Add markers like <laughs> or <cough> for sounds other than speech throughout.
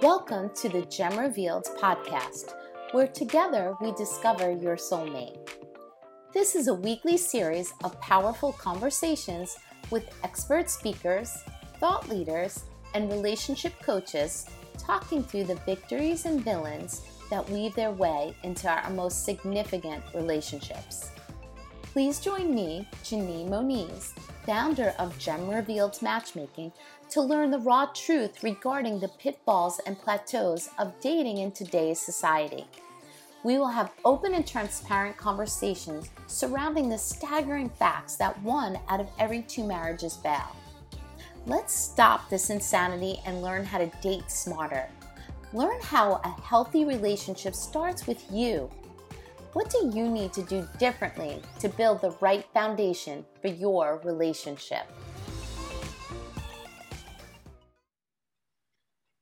Welcome to the Gem Revealed podcast, where together we discover your soulmate. This is a weekly series of powerful conversations with expert speakers, thought leaders, and relationship coaches talking through the victories and villains that weave their way into our most significant relationships. Please join me, Janine Moniz, founder of Gem Revealed Matchmaking, to learn the raw truth regarding the pitfalls and plateaus of dating in today's society. We will have open and transparent conversations surrounding the staggering facts that one out of every two marriages fail. Let's stop this insanity and learn how to date smarter. Learn how a healthy relationship starts with you. What do you need to do differently to build the right foundation for your relationship?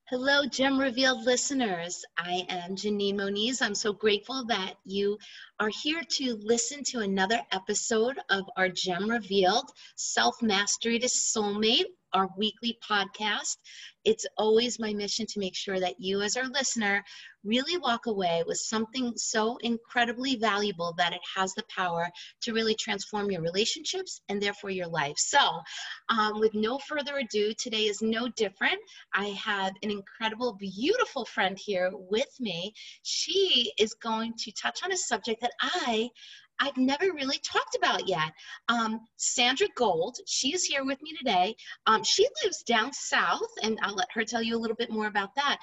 Hello, Gem Revealed listeners. I am Janine Moniz. I'm so grateful that you are here to listen to another episode of our Gem Revealed Self Mastery to Soulmate our weekly podcast. It's always my mission to make sure that you, as our listener, really walk away with something so incredibly valuable that it has the power to really transform your relationships and therefore your life. So, um, with no further ado, today is no different. I have an incredible, beautiful friend here with me. She is going to touch on a subject that I I've never really talked about yet. Um, Sandra Gold, she is here with me today. Um, she lives down south, and I'll let her tell you a little bit more about that.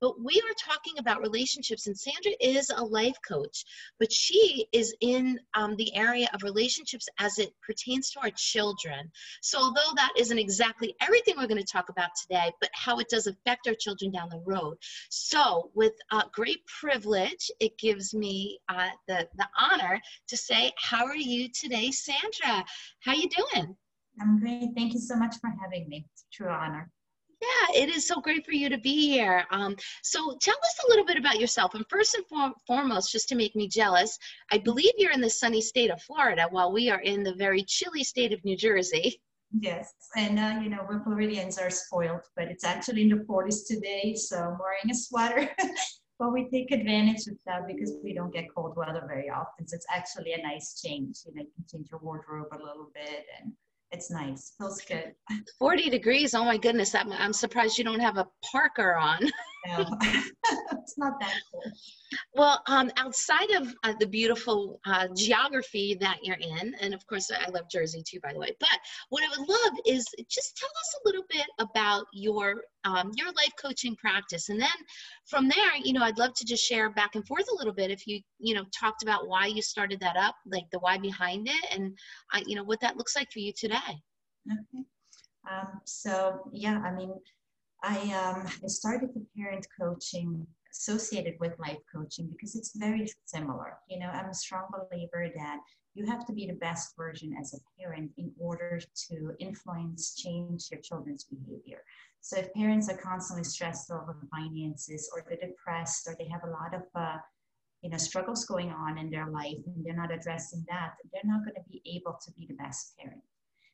But we are talking about relationships, and Sandra is a life coach, but she is in um, the area of relationships as it pertains to our children. So, although that isn't exactly everything we're going to talk about today, but how it does affect our children down the road. So, with uh, great privilege, it gives me uh, the, the honor to say, How are you today, Sandra? How you doing? I'm great. Thank you so much for having me. It's a true honor. Yeah, it is so great for you to be here. Um, so tell us a little bit about yourself. And first and for- foremost, just to make me jealous, I believe you're in the sunny state of Florida while we are in the very chilly state of New Jersey. Yes, and uh, you know, we Floridians are spoiled, but it's actually in the 40s today, so I'm wearing a sweater. <laughs> but we take advantage of that because we don't get cold weather very often. So it's actually a nice change. You know, you can change your wardrobe a little bit and it's nice. Feels good. 40 degrees. Oh my goodness. I'm, I'm surprised you don't have a Parker on. no, <laughs> it's not that cool. Well, um, outside of uh, the beautiful uh, geography that you're in, and of course I love Jersey too, by the way. But what I would love is just tell us a little bit about your um, your life coaching practice, and then from there, you know, I'd love to just share back and forth a little bit. If you you know talked about why you started that up, like the why behind it, and uh, you know what that looks like for you today. Okay. Um, so yeah, I mean, I um, I started the parent coaching associated with life coaching because it's very similar. You know, I'm a strong believer that you have to be the best version as a parent in order to influence, change your children's behavior. So if parents are constantly stressed over finances or they're depressed or they have a lot of uh, you know struggles going on in their life and they're not addressing that, they're not going to be able to be the best parent.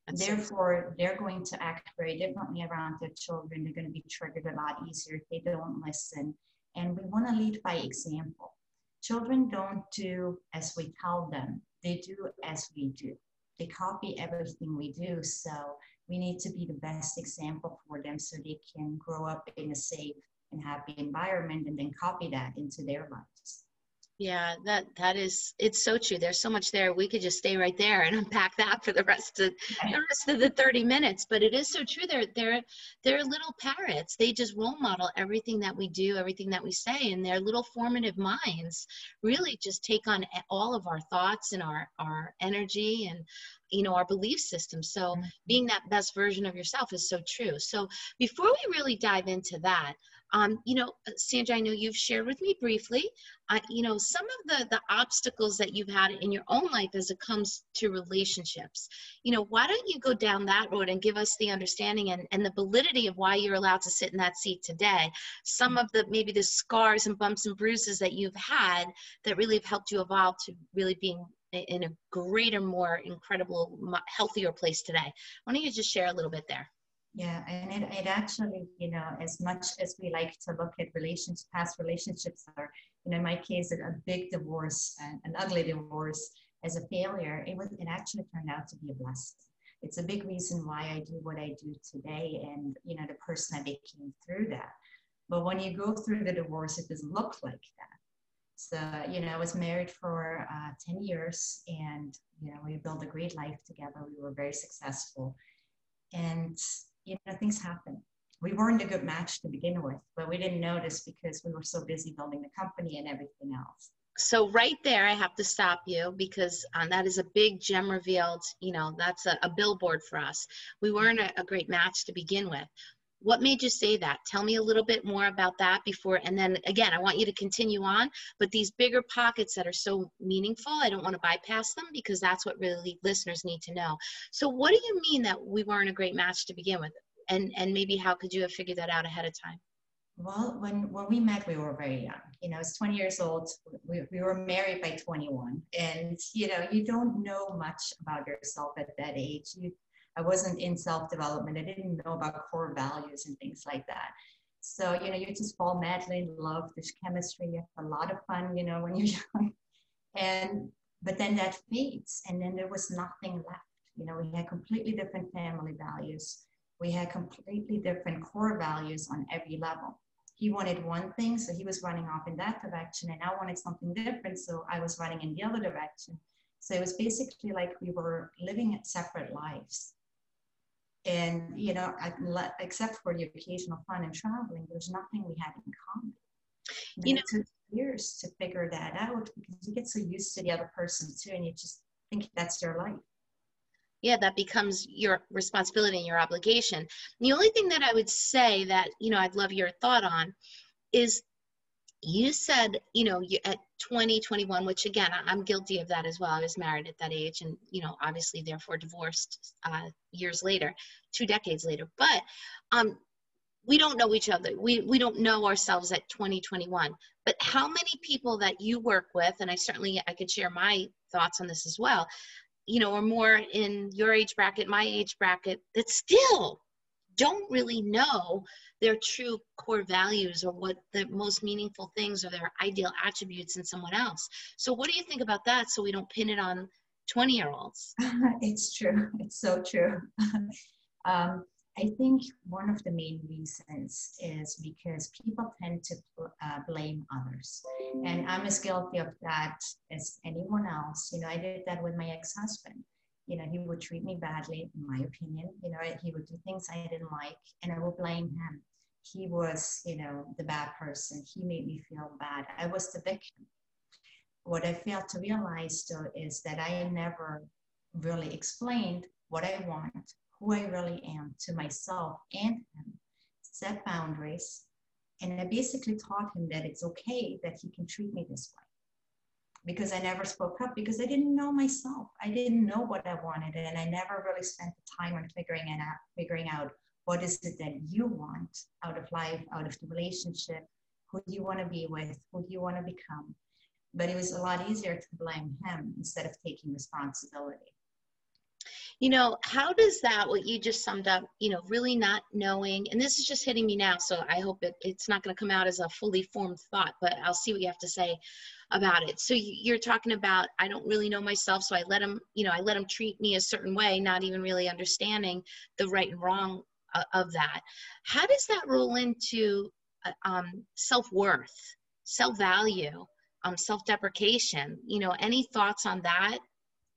Therefore, they're going to act very differently around their children. They're going to be triggered a lot easier if they don't listen and we want to lead by example. Children don't do as we tell them, they do as we do. They copy everything we do. So we need to be the best example for them so they can grow up in a safe and happy environment and then copy that into their lives. Yeah, that that is it's so true. There's so much there. We could just stay right there and <laughs> unpack that for the rest of the rest of the 30 minutes. But it is so true. They're they're they're little parrots. They just role model everything that we do, everything that we say, and their little formative minds really just take on all of our thoughts and our our energy and you know our belief system so mm-hmm. being that best version of yourself is so true so before we really dive into that um, you know, uh, Sandra, I know you've shared with me briefly, uh, you know, some of the, the obstacles that you've had in your own life as it comes to relationships. You know, why don't you go down that road and give us the understanding and, and the validity of why you're allowed to sit in that seat today? Some of the maybe the scars and bumps and bruises that you've had that really have helped you evolve to really being in a greater, more incredible, healthier place today. Why don't you just share a little bit there? Yeah, and it, it actually, you know, as much as we like to look at relations, past relationships, are, you know, in my case, a, big divorce, and an ugly divorce, as a failure, it was it actually turned out to be a blessing. It's a big reason why I do what I do today, and you know, the person I became through that. But when you go through the divorce, it doesn't look like that. So, you know, I was married for uh, 10 years and, you know, we built a great life together. We were very successful. And you know, things happen. We weren't a good match to begin with, but we didn't notice because we were so busy building the company and everything else. So right there, I have to stop you because um, that is a big gem revealed. You know, that's a, a billboard for us. We weren't a, a great match to begin with what made you say that? Tell me a little bit more about that before and then again i want you to continue on but these bigger pockets that are so meaningful i don't want to bypass them because that's what really listeners need to know. So what do you mean that we weren't a great match to begin with? And and maybe how could you have figured that out ahead of time? Well when when we met we were very young. You know i was 20 years old. We, we were married by 21 and you know you don't know much about yourself at that age. You I wasn't in self development. I didn't know about core values and things like that. So, you know, you just fall madly in love. There's chemistry. You have a lot of fun, you know, when you're <laughs> young. And, but then that fades. And then there was nothing left. You know, we had completely different family values. We had completely different core values on every level. He wanted one thing, so he was running off in that direction. And I wanted something different, so I was running in the other direction. So it was basically like we were living separate lives and you know except for the occasional fun and traveling there's nothing we had in common. And you know, it took years to figure that out because you get so used to the other person too and you just think that's your life. Yeah that becomes your responsibility and your obligation. The only thing that i would say that you know i'd love your thought on is you said you know you, at 20 21 which again i'm guilty of that as well. I was married at that age and you know obviously therefore divorced uh, years later two decades later. But um, we don't know each other. We, we don't know ourselves at 2021 but how many people that you work with and i certainly i could share my thoughts on this as well you know are more in your age bracket my age bracket that still don't really know their true core values or what the most meaningful things or their ideal attributes in someone else. So, what do you think about that so we don't pin it on 20 year olds? <laughs> it's true. It's so true. <laughs> um, I think one of the main reasons is because people tend to uh, blame others. And I'm as guilty of that as anyone else. You know, I did that with my ex husband you know, he would treat me badly, in my opinion. You know, he would do things I didn't like, and I would blame him. He was, you know, the bad person. He made me feel bad. I was the victim. What I failed to realize, though, is that I never really explained what I want, who I really am to myself and him, set boundaries, and I basically taught him that it's okay that he can treat me this way because I never spoke up because I didn't know myself. I didn't know what I wanted, and I never really spent the time on figuring it out, figuring out what is it that you want out of life, out of the relationship, who do you want to be with, who do you want to become. But it was a lot easier to blame him instead of taking responsibility you know how does that what you just summed up you know really not knowing and this is just hitting me now so i hope it, it's not going to come out as a fully formed thought but i'll see what you have to say about it. So you're talking about i don't really know myself so i let them you know i let them treat me a certain way not even really understanding the right and wrong uh, of that. How does that roll into uh, um, self-worth self-value um, self-deprecation? You know any thoughts on that?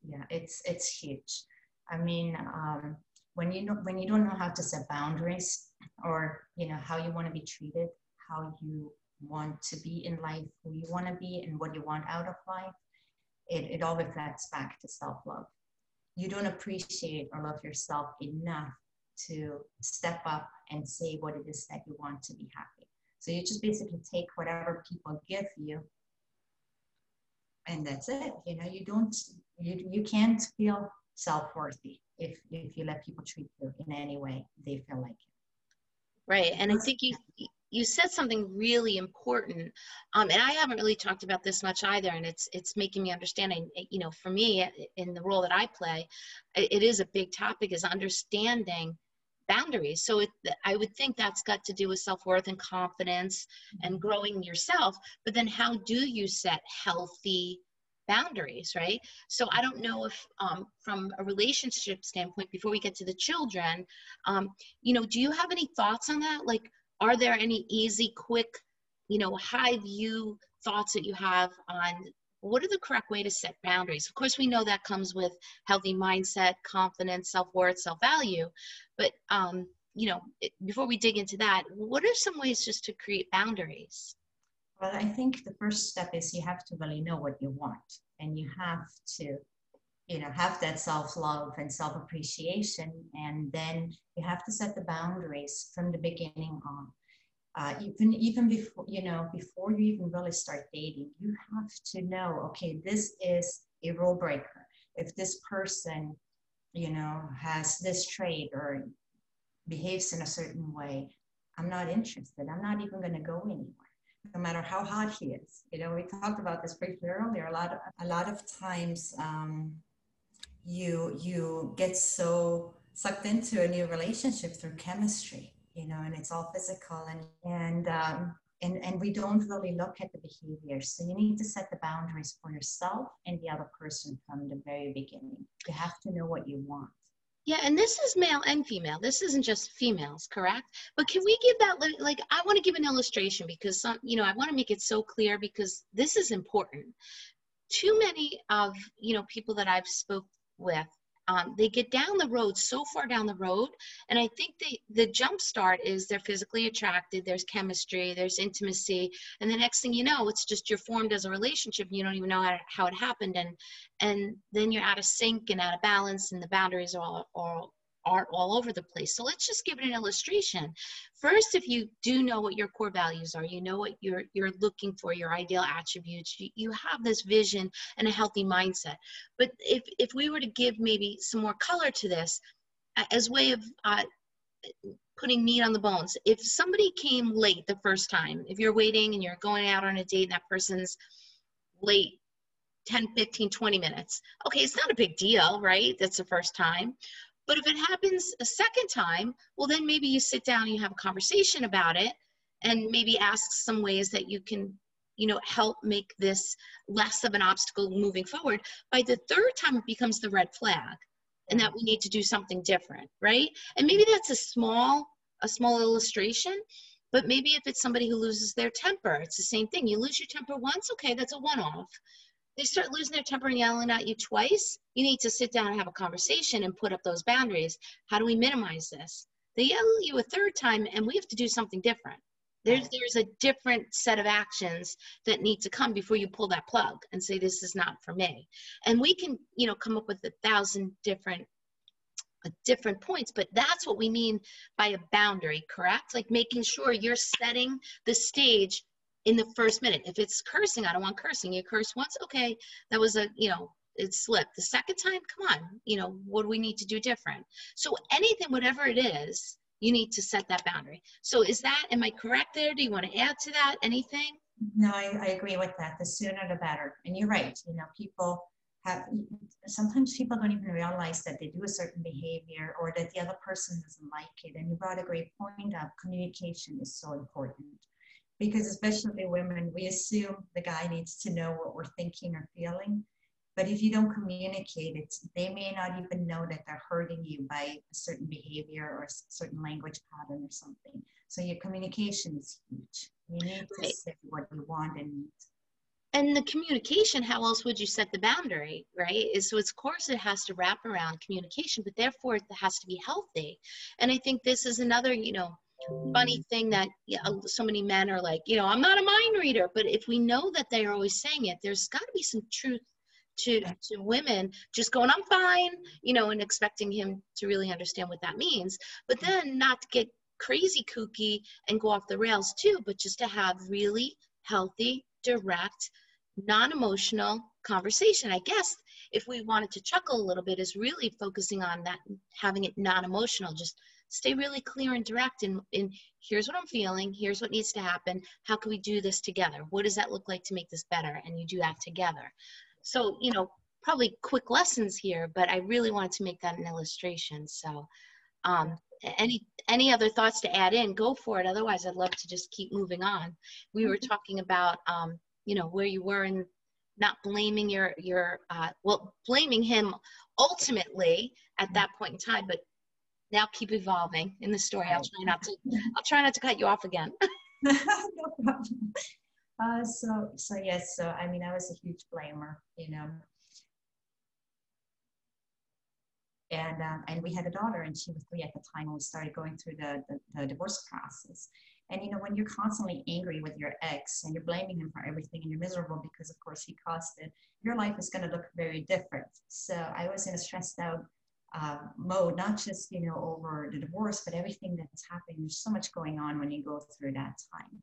Yeah it's it's huge I mean, um, when you know when you don't know how to set boundaries or you know how you want to be treated, how you want to be in life, who you want to be, and what you want out of life, it, it all reflects back to self-love. You don't appreciate or love yourself enough to step up and say what it is that you want to be happy. So you just basically take whatever people give you and that's it. You know, you don't you you can't feel self-worthy if if you let people treat you in any way they feel like it right and i think you you said something really important um, and i haven't really talked about this much either and it's it's making me understand you know for me in the role that i play it is a big topic is understanding boundaries. So it, I would think that's got to do with self worth and confidence and mm-hmm. growing yourself. But then, how do you set healthy boundaries, right? So I don't know if, um, from a relationship standpoint, before we get to the children, um, you know, do you have any thoughts on that? Like, are there any easy, quick, you know, high view thoughts that you have on what are the correct way to set boundaries? Of course, we know that comes with healthy mindset, confidence, self worth, self value. But um, you know, before we dig into that, what are some ways just to create boundaries? Well, I think the first step is you have to really know what you want, and you have to, you know, have that self love and self appreciation, and then you have to set the boundaries from the beginning on. Uh, even even before you know before you even really start dating you have to know okay this is a rule breaker. If this person you know has this trait or behaves in a certain way i'm not interested. I'm not even going to go anywhere no matter how hot he is you know we talked about this briefly earlier a lot of a lot of times um, you you get so sucked into a new relationship through chemistry you know, and it's all physical and and um, and and we don't really look at the behavior. So you need to set the boundaries for yourself and the other person from the very beginning. You have to know what you want. Yeah, and this is male and female. This isn't just females, correct? But can we give that like I want to give an illustration because some, you know, I want to make it so clear because this is important. Too many of, you know, people that I've spoke with um, they get down the road so far down the road and i think they, the jump start is they're physically attracted there's chemistry there's intimacy and the next thing you know it's just you're formed as a relationship and you don't even know how, how it happened and and then you're out of sync and out of balance and the boundaries are all, all are all over the place. So let's just give it an illustration. First, if you do know what your core values are, you know what you're you're looking for, your ideal attributes, you, you have this vision and a healthy mindset. But if if we were to give maybe some more color to this, as way of uh, putting meat on the bones, if somebody came late the first time, if you're waiting and you're going out on a date and that person's late 10, 15, 20 minutes. Okay, it's not a big deal, right? That's the first time. But if it happens a second time, well, then maybe you sit down and you have a conversation about it and maybe ask some ways that you can you know help make this less of an obstacle moving forward. By the third time it becomes the red flag and that we need to do something different right? And maybe that's a small a small illustration but maybe if it's somebody who loses their temper it's the same thing. You lose your temper once okay that's a one off they start losing their temper and yelling at you twice, you need to sit down and have a conversation and put up those boundaries. How do we minimize this? They yell at you a third time and we have to do something different. There's there's a different set of actions that need to come before you pull that plug and say this is not for me. And we can, you know, come up with a thousand different different points but that's what we mean by a boundary correct like making sure you're setting the stage in the first minute. If it's cursing, I don't want cursing. You curse once, okay, that was a, you know, it slipped. The second time, come on, you know, what do we need to do different? So anything, whatever it is, you need to set that boundary. So is that, am I correct there? Do you want to add to that? Anything? No, I, I agree with that. The sooner the better. And you're right. You know, people have, sometimes people don't even realize that they do a certain behavior or that the other person doesn't like it. And you brought a great point up. Communication is so important because especially women, we assume the guy needs to know what we're thinking or feeling. But if you don't communicate it, they may not even know that they're hurting you by a certain behavior or a certain language pattern or something. So your communication is huge. You need to say what you want and need. And the communication, how else would you set the boundary, right? Is so, of course, it has to wrap around communication, but therefore it has to be healthy. And I think this is another, you know, funny mm. thing that yeah, so many men are like, you know, I'm not a mind reader. But if we know that they are always saying it, there's got to be some truth to to women just going, I'm fine, you know, and expecting him to really understand what that means. But mm. then not to get crazy kooky and go off the rails too, but just to have really healthy, direct, non-emotional conversation. I guess if we wanted to chuckle a little bit, is really focusing on that, having it non-emotional, just stay really clear and direct in, in here's what I'm feeling, here's what needs to happen, how can we do this together? What does that look like to make this better? And you do that together. So, you know, probably quick lessons here, but I really wanted to make that an illustration. So, um, any any other thoughts to add in go for it otherwise i'd love to just keep moving on we were mm-hmm. talking about um, you know where you were and not blaming your your uh, well blaming him ultimately at that point in time but now keep evolving in the story. I'll try not to <laughs> i'll try not to cut you off again. no <laughs> problem. Uh, so so yes so i mean i was a huge blamer you know. And um, and we had a daughter and she was three at the time when we started going through the, the, the, divorce process. And you know when you're constantly angry with your ex and you're blaming him for everything and you're miserable because of course he caused it your life is going to look very different. So i was in a stressed out uh, mode not just you know over the divorce but everything that's happening there's so much going on when you go through that time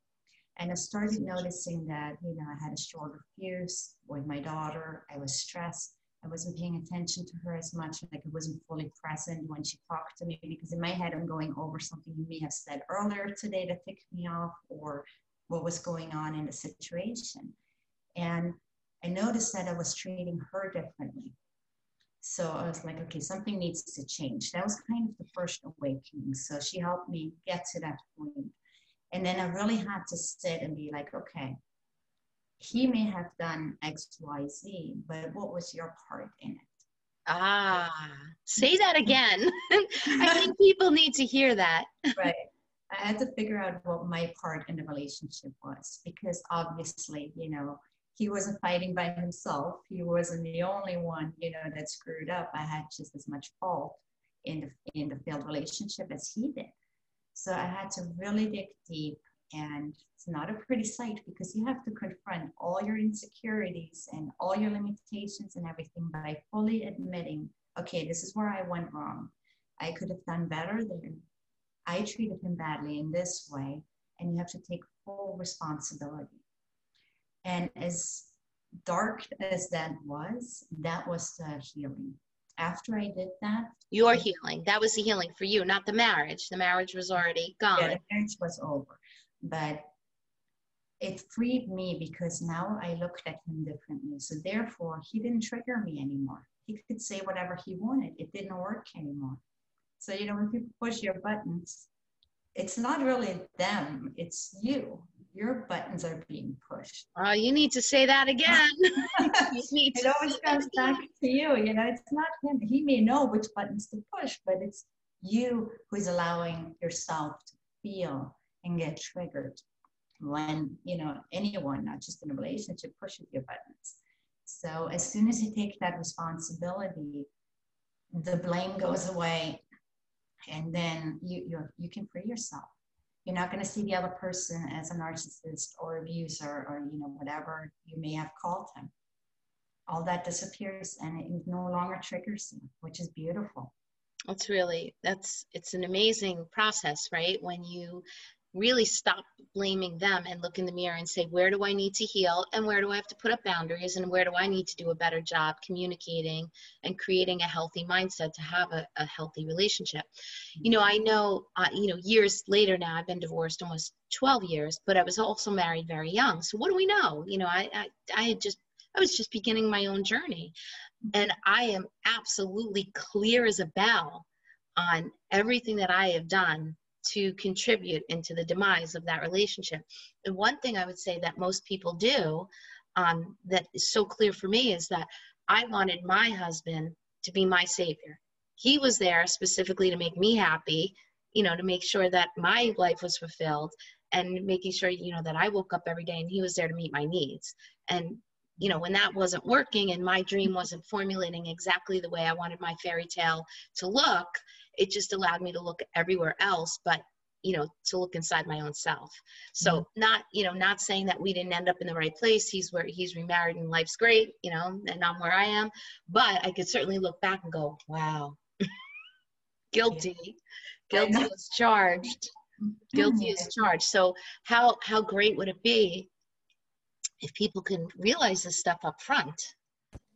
and I started noticing that, you know, I had a shorter fuse with my daughter. I was stressed. I wasn't paying attention to her as much, like I wasn't fully present when she talked to me because in my head I'm going over something you may have said earlier today that ticked me off or what was going on in the situation. And I noticed that I was treating her differently. So I was like, okay, something needs to change. That was kind of the first awakening. So she helped me get to that point. And then I really had to sit and be like, okay, he may have done X, Y, Z, but what was your part in it? Ah, say that again. <laughs> I think people need to hear that. <laughs> right. I had to figure out what my part in the relationship was because obviously, you know, he wasn't fighting by himself. He wasn't the only one, you know, that screwed up. I had just as much fault in the in the failed relationship as he did. So I had to really dig deep and it's not a pretty sight because you have to confront all your insecurities and all your limitations and everything by fully admitting, okay, this is where I went wrong. I could have done better there. I treated him badly in this way. And you have to take full responsibility. And as dark as that was, that was the healing. After I did that, your healing. That was the healing for you, not the marriage. The marriage was already gone. Yeah, the marriage was over but it freed me because now I looked at him differently. So therefore, he didn't trigger me anymore. He could say whatever he wanted. It didn't work anymore. So you know, when people push your buttons, it's not really them. It's you. Your buttons are being pushed. Oh, you need to say that again. <laughs> it always comes back to you. You know, it's not him. He may know which buttons to push, but it's you who's allowing yourself to feel and get triggered when you know anyone not just in a relationship pushes your buttons so as soon as you take that responsibility the blame goes away and then you you you can free yourself. You're not going to see the other person as a narcissist or abuser or you know whatever you may have called him. All that disappears and it no longer triggers you which is beautiful. That's really that's it's an amazing process right? When you really stop blaming them and look in the mirror and say, where do I need to heal and where do I have to put up boundaries and where do I need to do a better job communicating and creating a healthy mindset to have a, a healthy relationship. You know, I know, uh, you know, years later now, I've been divorced almost 12 years, but I was also married very young. So what do we know? You know, I, I, I had just, I was just beginning my own journey. And I am absolutely clear as a bell on everything that I have done to contribute into the demise of that relationship. And one thing I would say that most people do um, that is so clear for me is that I wanted my husband to be my savior. He was there specifically to make me happy, you know, to make sure that my life was fulfilled and making sure, you know, that I woke up every day and he was there to meet my needs. And, you know, when that wasn't working and my dream wasn't formulating exactly the way I wanted my fairy tale to look, it just allowed me to look everywhere else but you know to look inside my own self. So mm-hmm. not you know not saying that we didn't end up in the right place he's where he's remarried and life's great you know and i'm where i am but i could certainly look back and go wow <laughs> guilty guilty is charged guilty is charged. So how how great would it be if people can realize this stuff up front?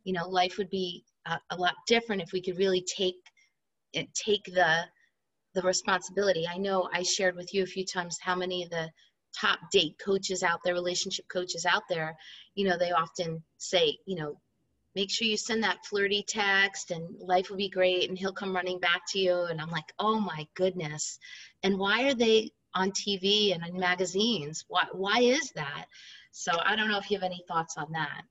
You know life would be a, a lot different if we could really take take the the responsibility. I know I shared with you a few times how many of the top date coaches out there, relationship coaches out there, you know, they often say, you know, make sure you send that flirty text and life will be great and he'll come running back to you. And i'm like oh my goodness. And why are they on tv and in magazines? Why, why is that? So i don't know if you have any thoughts on that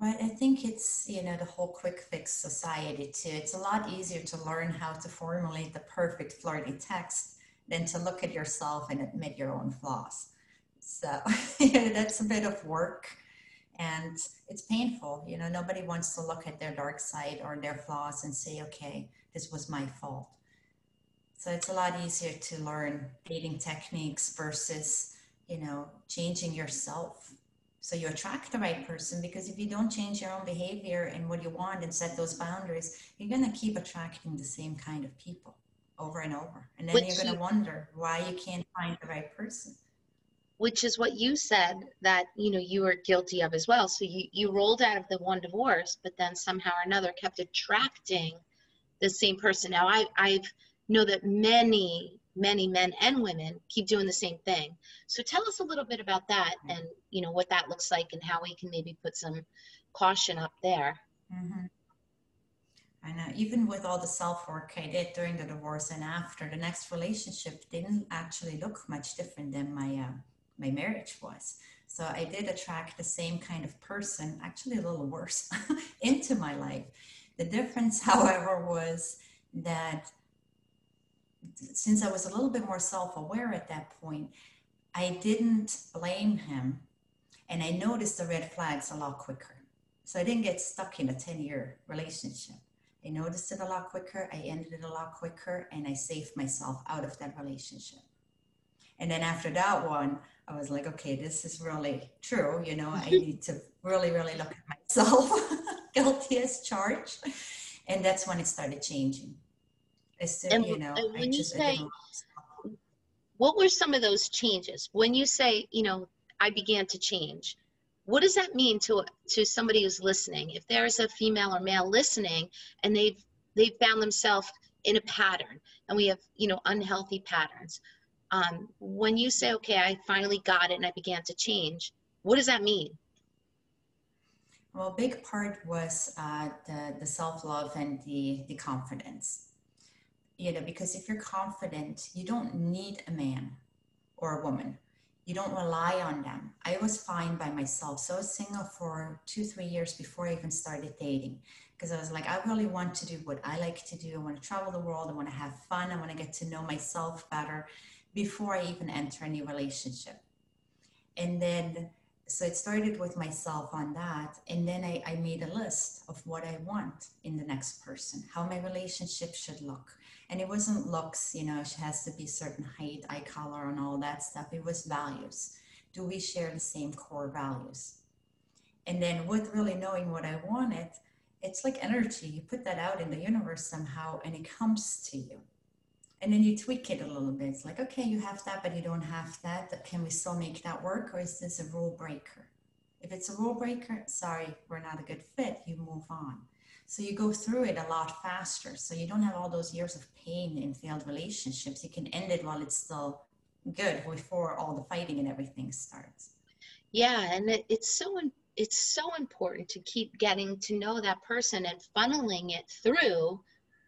Right, I think it's you know the whole quick fix society too. It's a lot easier to learn how to formulate the perfect flirty text than to look at yourself and admit your own flaws. So <laughs> that's a bit of work and it's painful. You know, nobody wants to look at their dark side or their flaws and say, okay, this was my fault. So it's a lot easier to learn dating techniques versus, you know, changing yourself so you attract the right person because if you don't change your own behavior and what you want and set those boundaries, you're going to keep attracting the same kind of people over and over. And then Which you're going to wonder why you can't find the right person. Which is what you said that you know you were guilty of as well. So you, you rolled out of the one divorce, but then somehow or another kept attracting the same person. Now I I've know that many many men and women keep doing the same thing. So tell us a little bit about that and you know what that looks like and how we can maybe put some caution up there. Mm-hmm. I know even with all the self work I did during the divorce and after, the next relationship didn't actually look much different than my uh, my marriage was. So I did attract the same kind of person, actually a little worse, <laughs> into my life. The difference, <laughs> however, was that since I was a little bit more self aware at that point, I didn't blame him and I noticed the red flags a lot quicker. So I didn't get stuck in a 10 year relationship. I noticed it a lot quicker, I ended it a lot quicker, and I saved myself out of that relationship. And then after that one, I was like, okay, this is really true. You know, I <laughs> need to really, really look at myself, <laughs> guilty as charged. And that's when it started changing. And, you know, and when you say, what were some of those changes? When you say, you know, I began to change, what does that mean to to somebody who's listening? If there is a female or male listening and they've they've found themselves in a pattern, and we have you know unhealthy patterns. Um, when you say, okay, I finally got it and I began to change, what does that mean? Well, a big part was uh, the, the self love and the, the confidence you know, because if you're confident, you don't need a man or a woman. You don't rely on them. I was fine by myself. So I was single for two, three years before I even started dating because I was like, I really want to do what I like to do. I want to travel the world. I want to have fun. I want to get to know myself better before I even enter any relationship. And then, so it started with myself on that. And then I, I made a list of what I want in the next person, how my relationship should look and it wasn't looks you know she has to be certain height eye color and all that stuff. It was values. Do we share the same core values? And then with really knowing what i wanted it's like energy. You put that out in the universe somehow and it comes to you. And then you tweak it a little bit. It's like okay you have that but you don't have that. Can we still make that work or is this a rule breaker? If it's a rule breaker sorry we're not a good fit you move on so you go through it a lot faster. So you don't have all those years of pain in failed relationships. You can end it while it's still good before all the fighting and everything starts. Yeah, and it, it's so it's so important to keep getting to know that person and funneling it through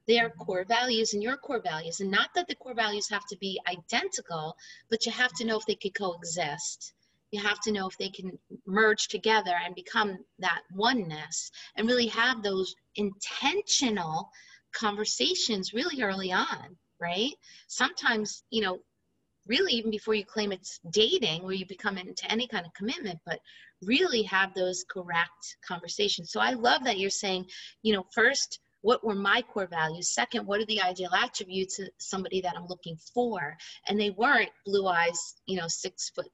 their core values and your core values. And not that the core values have to be identical, but you have to know if they could coexist you have to know if they can merge together and become that oneness and really have those intentional conversations really early on right? Sometimes you know really even before you claim it's dating where you become into any kind of commitment but really have those correct conversations. So i love that you're saying you know first what were my core values? Second what are the ideal attributes of somebody that i'm looking for? And they weren't blue eyes you know six foot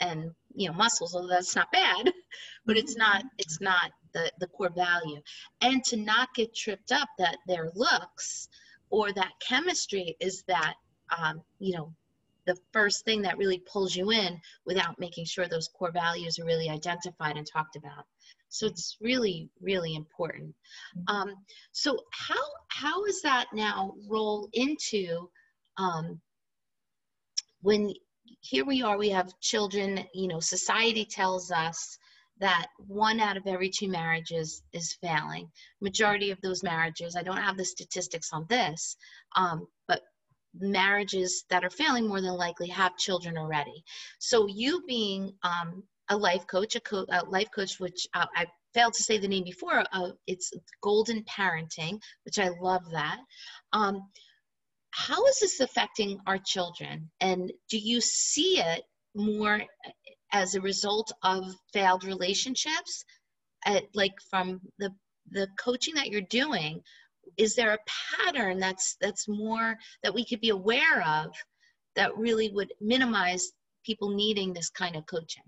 and you know muscles although that's not bad <laughs> but it's not it's not the the core value. And to not get tripped up that their looks or that chemistry is that um, you know the first thing that really pulls you in without making sure those core values are really identified and talked about. So it's really really important. Um, so how how does that now roll into um, when here we are, we have children, you know, society tells us that one out of every two marriages is failing. Majority of those marriages, I don't have the statistics on this, um, but marriages that are failing more than likely have children already. So you being um, a life coach, a, co- a, life coach, which uh, I failed to say the name before, uh, it's Golden Parenting, which I love that. Um, how is this affecting our children? And do you see it more as a result of failed relationships? At, like from the the coaching that you're doing, is there a pattern that's that's more that we could be aware of that really would minimize people needing this kind of coaching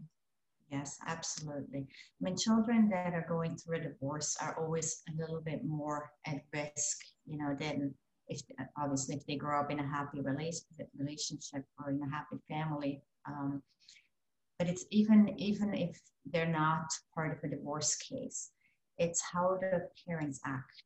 yes absolutely i mean children that are going through a divorce are always a little bit more at risk you know than if obviously if they grow up in a happy relationship or in a happy family um, but it's even even if they're not part of a divorce case it's how the parents act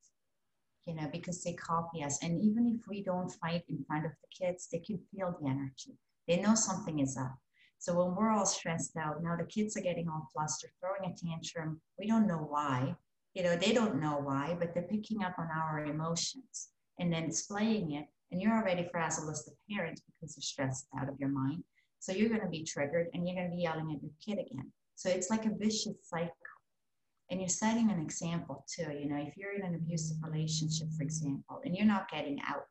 you know, because they copy us. And even if we don't fight in front of the kids, they can feel the energy. They know something is up. So when we're all stressed out, now the kids are getting all flustered, throwing a tantrum. We don't know why. You know, they don't know why, but they're picking up on our emotions and then displaying it. And you're already frazzled as the parent because you're stressed out of your mind. So you're going to be triggered and you're going to be yelling at your kid again. So it's like a vicious cycle and you're setting an example too. You know, if you're in an abusive relationship, for example, and you're not getting out,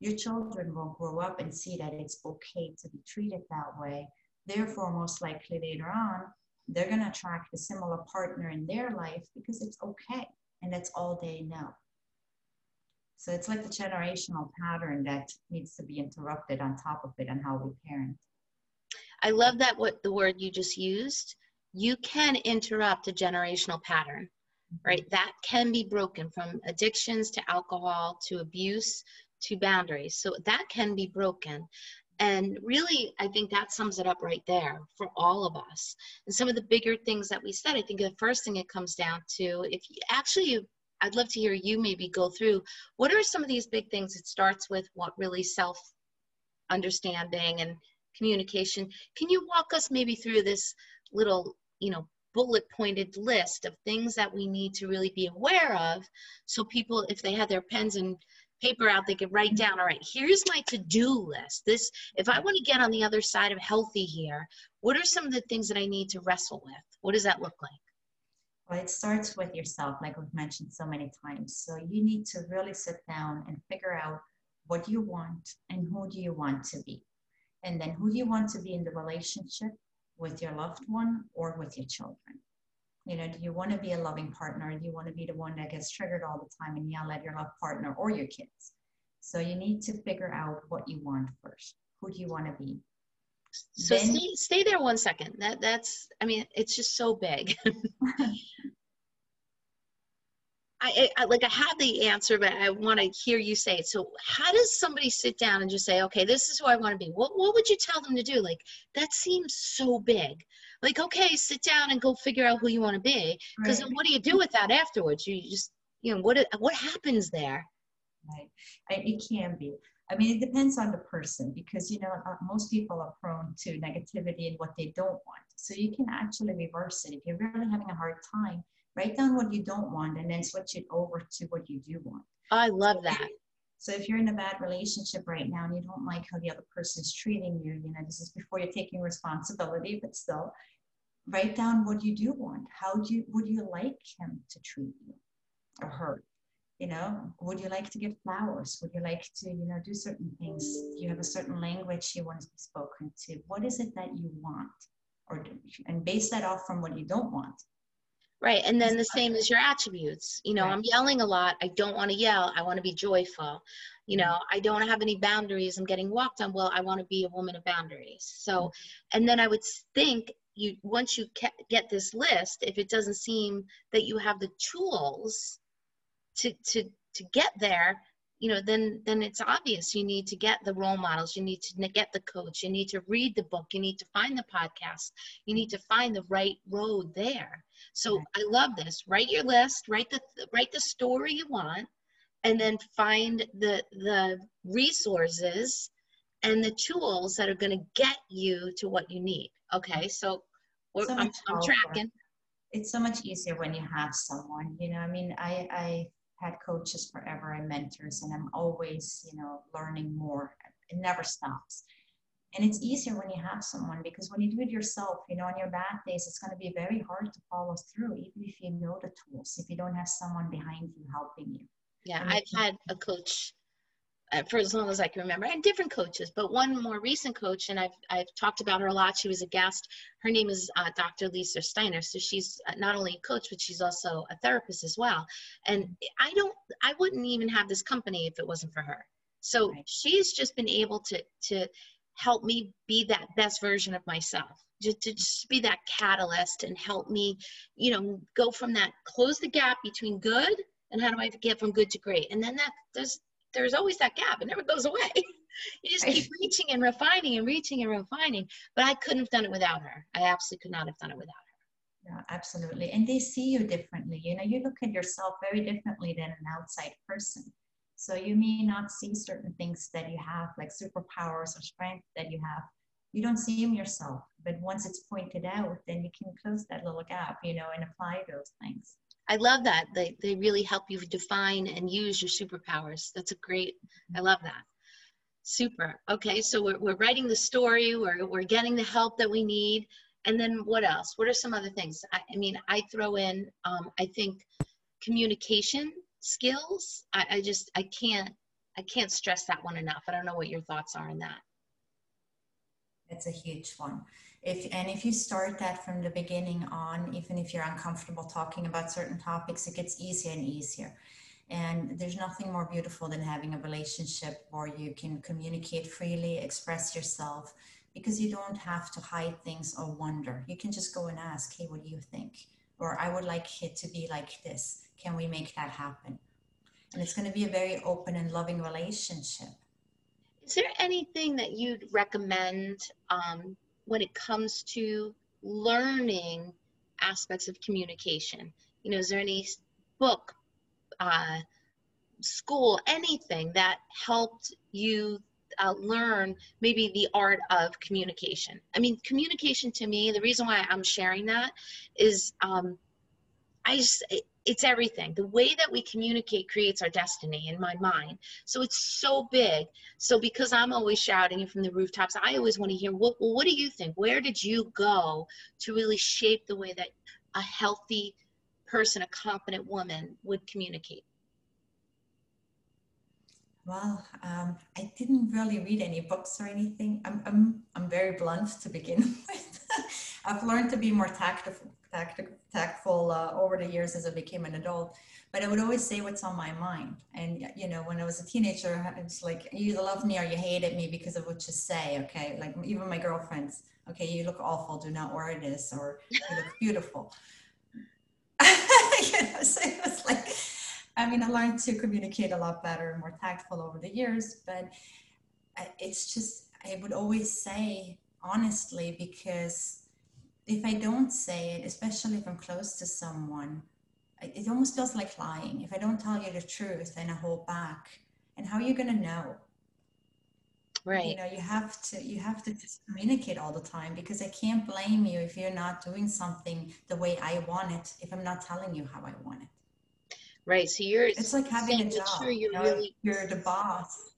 your children will grow up and see that it's okay to be treated that way. Therefore, most likely later on, they're going to attract a similar partner in their life because it's okay and that's all they know. So it's like the generational pattern that needs to be interrupted on top of it and how we parent. I love that what the word you just used you can interrupt a generational pattern, mm-hmm. right? That can be broken from addictions to alcohol to abuse to boundaries. So that can be broken. And really, I think that sums it up right there for all of us. And some of the bigger things that we said, I think the first thing it comes down to, if you actually, I'd love to hear you maybe go through what are some of these big things? It starts with what really self understanding and communication. Can you walk us maybe through this little you know bullet pointed list of things that we need to really be aware of so people if they had their pens and paper out they could write mm-hmm. down all right here's my to-do list this if i want to get on the other side of healthy here what are some of the things that i need to wrestle with what does that look like well it starts with yourself like we've mentioned so many times so you need to really sit down and figure out what you want and who do you want to be and then who do you want to be in the relationship with your loved one or with your children. You know, do you want to be a loving partner? Do you want to be the one that gets triggered all the time and yell at your love partner or your kids? So you need to figure out what you want first. Who do you want to be? So then, stay, stay there one second. That that's I mean, it's just so big. <laughs> I, I, like I have the answer, but I want to hear you say it. So, how does somebody sit down and just say, "Okay, this is who I want to be"? What What would you tell them to do? Like that seems so big. Like, okay, sit down and go figure out who you want to be. Because right. what do you do with that afterwards? You just, you know, what what happens there? Right, it can be. I mean, it depends on the person because you know uh, most people are prone to negativity and what they don't want. So you can actually reverse it if you're really having a hard time write down what you don't want and then switch it over to what you do want. I love that. So if you're in a bad relationship right now and you don't like how the other person is treating you, you know, this is before you're taking responsibility, but still write down what you do want. How do you would you like him to treat you or her? You know, would you like to give flowers? Would you like to, you know, do certain things? Do you have a certain language you want to be spoken to? What is it that you want? Or and base that off from what you don't want. Right. And then the same as your attributes. You know, right. I'm yelling a lot. I don't want to yell. I want to be joyful. You know, I don't have any boundaries. I'm getting walked on. Well, I want to be a woman of boundaries. So, mm-hmm. and then I would think you, once you get this list, if it doesn't seem that you have the tools to, to, to get there, you know then then it's obvious. You need to get the role models. You need to get the coach. You need to read the book. You need to find the podcast. You need to find the right road there. So i love this. Write your list. Write the write the story you want and then find the the resources and the tools that are going to get you to what you need. Okay? So, so I'm, I'm tracking. It's so much easier when you have someone. You know, I mean, I I had coaches forever and mentors, and I'm always you know learning more. It never stops. And it's easier when you have someone because when you do it yourself, you know, on your bad days, it's going to be very hard to follow through, even if you know the tools, if you don't have someone behind you helping you. Yeah, I've had a coach for as long as I can remember, and different coaches, but one more recent coach, and I've, I've talked about her a lot. She was a guest. Her name is uh, Dr. Lisa Steiner. So she's uh, not only a coach, but she's also a therapist as well. And I don't, I wouldn't even have this company if it wasn't for her. So right. she's just been able to, to help me be that best version of myself just to just be that catalyst and help me you know go from that close the gap between good and how do i get from good to great and then that there's there's always that gap. It never goes away. <laughs> You just keep reaching and refining and reaching and refining. But i couldn't have done it without her. I absolutely could not have done it without her. Yeah absolutely. And they see you differently. You know you look at yourself very differently than an outside person. So you may not see certain things that you have, like superpowers or strength that you have. You don't see them yourself, but once it's pointed out, then you can close that little gap, you know, and apply those things. I love that. They, they really help you define and use your superpowers. That's a great, I love that. Super. Okay, so we're, we're writing the story, we're, we're getting the help that we need. And then what else? What are some other things? I, I mean, I throw in, um, I think communication skills I, I just i can't i can't stress that one enough i don't know what your thoughts are on that it's a huge one if and if you start that from the beginning on even if you're uncomfortable talking about certain topics it gets easier and easier and there's nothing more beautiful than having a relationship where you can communicate freely express yourself because you don't have to hide things or wonder you can just go and ask hey what do you think or I would like it to be like this. Can we make that happen? And it's going to be a very open and loving relationship. Is there anything that you'd recommend um, when it comes to learning aspects of communication? You know, is there any book, uh, school, anything that helped you uh, learn maybe the art of communication. I mean, communication to me, the reason why I'm sharing that is um, I just, it's everything. The way that we communicate creates our destiny in my mind. So it's so big. So because I'm always shouting from the rooftops, I always want to hear, what, well, what do you think? Where did you go to really shape the way that a healthy person, a competent woman would communicate? Well, um, I didn't really read any books or anything. I'm, I'm, I'm very blunt to begin <laughs> with. I've learned to be more tactful, tactful, tactful uh, over the years as I became an adult. But I would always say what's on my mind. And, you know, when I was a teenager, it's like, you either love me or you hated me because of what you say, okay? Like even my girlfriends, okay, you look awful, do not wear this, or you look <laughs> beautiful. <laughs> you know, so it was like, I mean, I learned to communicate a lot better and more tactful over the years, but it's just, I would always say honestly, because if I don't say it, especially if I'm close to someone, it almost feels like lying. If I don't tell you the truth and I hold back, and how are you going to know? Right. You know, you have to you have to just communicate all the time because I can't blame you if you're not doing something the way I want it. If I'm not telling you how I want it. Right. So you're it's like having a job. Sure you're, you know, really, you're the boss.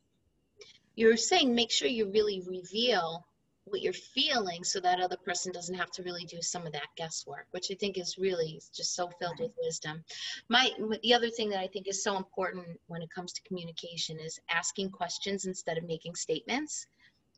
You're saying make sure you really reveal what you're feeling so that other person doesn't have to really do some of that guesswork which i think is really just so filled with wisdom. My the other thing that i think is so important when it comes to communication is asking questions instead of making statements.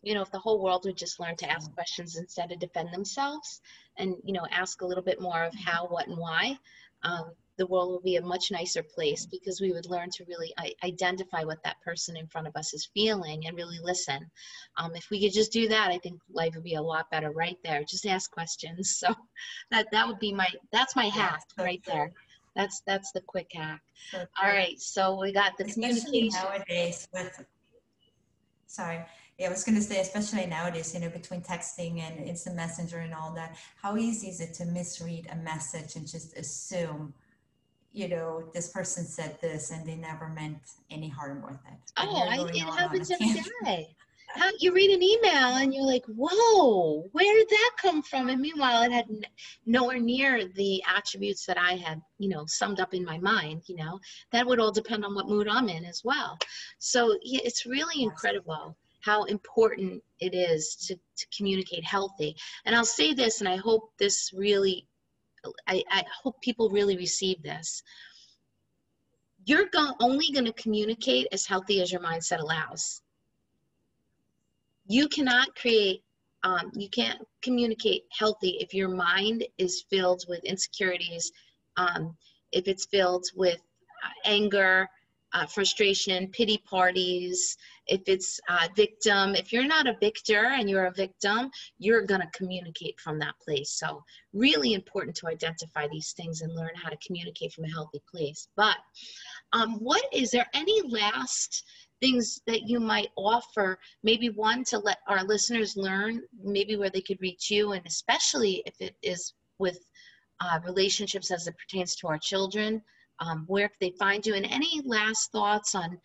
You know if the whole world would just learn to ask questions instead of defend themselves and you know ask a little bit more of how what and why um, the world will be a much nicer place because we would learn to really identify what that person in front of us is feeling and really listen. Um, if we could just do that, I think life would be a lot better right there. Just ask questions. <laughs> So that that would be my that's my hack right there. That's that's the quick hack. All right, so we got the especially communication nowadays with. Sorry, yeah, I was going to say, especially nowadays, you know, between texting and instant messenger and all that, how easy is it to misread a message and just assume you know, this person said this and they never meant any harm with it. oh, I, it happens every day. how you read an email and you're like, whoa, where did that come from? And meanwhile, it had n- nowhere near the attributes that I had, you know, summed up in my mind. You know, that would all depend on what mood I'm in as well. So yeah, it's really incredible how important it is to, to communicate healthy. And I'll say this, and I hope this really, I, I hope people really receive this. You're go- only going to communicate as healthy as your mindset allows you cannot create um, you can't communicate healthy if your mind is filled with insecurities um, if it's filled with uh, anger uh, frustration pity parties. If it's uh, victim if you're not a victor and you're a victim you're going to communicate from that place. So really important to identify these things and learn how to communicate from a healthy place. But um, what is there any last things that you might offer maybe one to let our listeners learn maybe where they could reach you? And especially if it is with uh, relationships as it pertains to our children um, where can they find you and any last thoughts on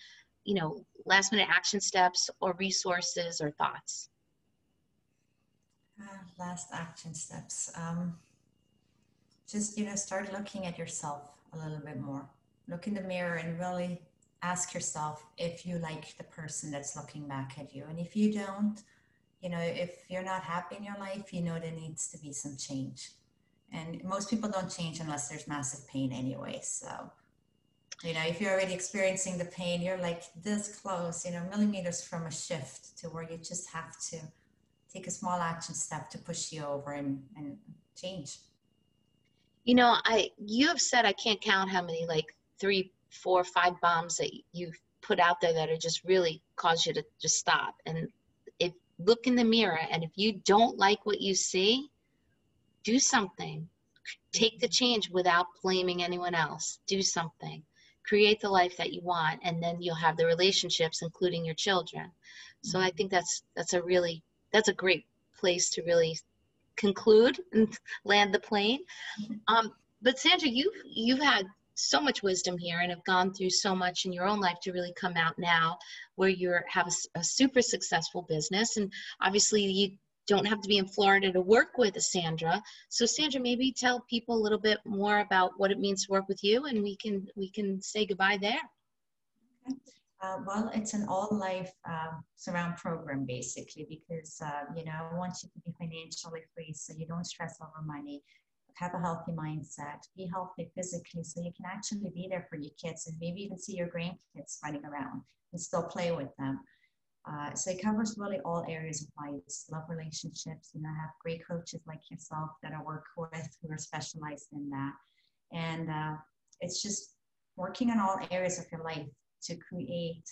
you know last minute action steps or resources or thoughts uh, last action steps um, just you know start looking at yourself a little bit more look in the mirror and really ask yourself if you like the person that's looking back at you. And if you don't, you know, if you're not happy in your life, you know there needs to be some change. And most people don't change unless there's massive pain anyway. So, you know, if you're already experiencing the pain, you're like this close, you know, millimeters from a shift to where you just have to take a small action step to push you over and, and change. You know, I you have said I can't count how many like three four five bombs that you put out there that are just really cause you to just stop and if look in the mirror and if you don't like what you see do something. Take the change without blaming anyone else. Do something. Create the life that you want and then you'll have the relationships including your children. So i think that's that's a really that's a great place to really conclude and <laughs> land the plane. Um, but sandra you've you've had so much wisdom here and have gone through so much in your own life to really come out now where you have a, a, super successful business. And obviously you don't have to be in florida to work with sandra so sandra maybe tell people a little bit more about what it means to work with you and we can we can say goodbye there. Uh, well, it's an all life uh, surround program basically because, uh, you know, I want you to be financially free so you don't stress over money have a healthy mindset, be healthy physically so you can actually be there for your kids and maybe even see your grandkids running around and still play with them. Uh, so it covers really all areas of life, love relationships. You know, I have great coaches like yourself that I work with who are specialized in that. And uh, it's just working on all areas of your life to create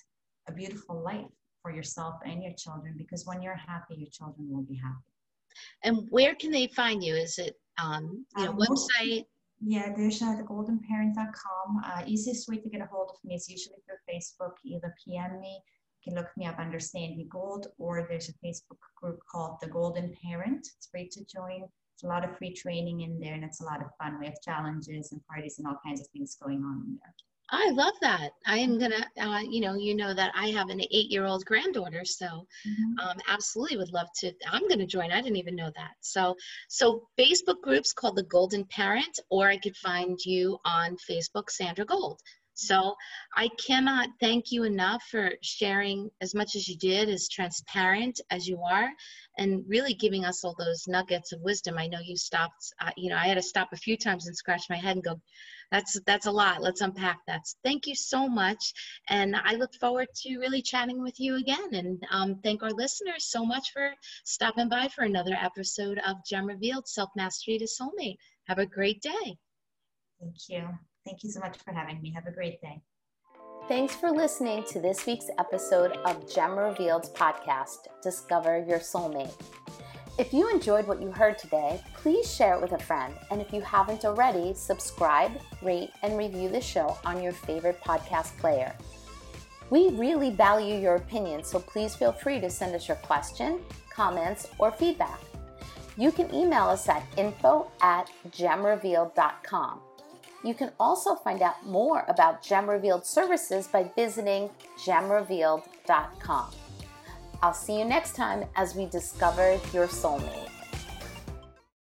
a beautiful life for yourself and your children because when you're happy, your children will be happy. And where can they find you? Is it um, you know, um, website? Yeah, there's uh, thegoldenparent.com. Uh, easiest way to get a hold of me is usually through Facebook. Either PM me, can look me up under Sandy Gold, or there's a Facebook group called The Golden Parent. It's free to join. It's a lot of free training in there, and it's a lot of fun. We have challenges and parties and all kinds of things going on in there. I love that. I am gonna, uh, you know, you know that I have an eight-year-old granddaughter, so mm-hmm. um, absolutely would love to. I'm gonna join. I didn't even know that. So, so Facebook groups called the Golden Parent, or I could find you on Facebook, Sandra Gold. So I cannot thank you enough for sharing as much as you did, as transparent as you are, and really giving us all those nuggets of wisdom. I know you stopped, uh, you know, I had to stop a few times and scratch my head and go, that's that's a lot. Let's unpack that. Thank you so much, and I look forward to really chatting with you again. And um, thank our listeners so much for stopping by for another episode of Gem Revealed Self Mastery to Soulmate. Have a great day. Thank you. Thank you so much for having me. Have a great day. Thanks for listening to this week's episode of Gem Revealed podcast, Discover Your Soulmate. If you enjoyed what you heard today, please share it with a friend. And if you haven't already, subscribe, rate, and review the show on your favorite podcast player. We really value your opinion, so please feel free to send us your question, comments, or feedback. You can email us at info at gemrevealed.com. You can also find out more about Gem Revealed services by visiting gemrevealed.com. I'll see you next time as we discover your soulmate.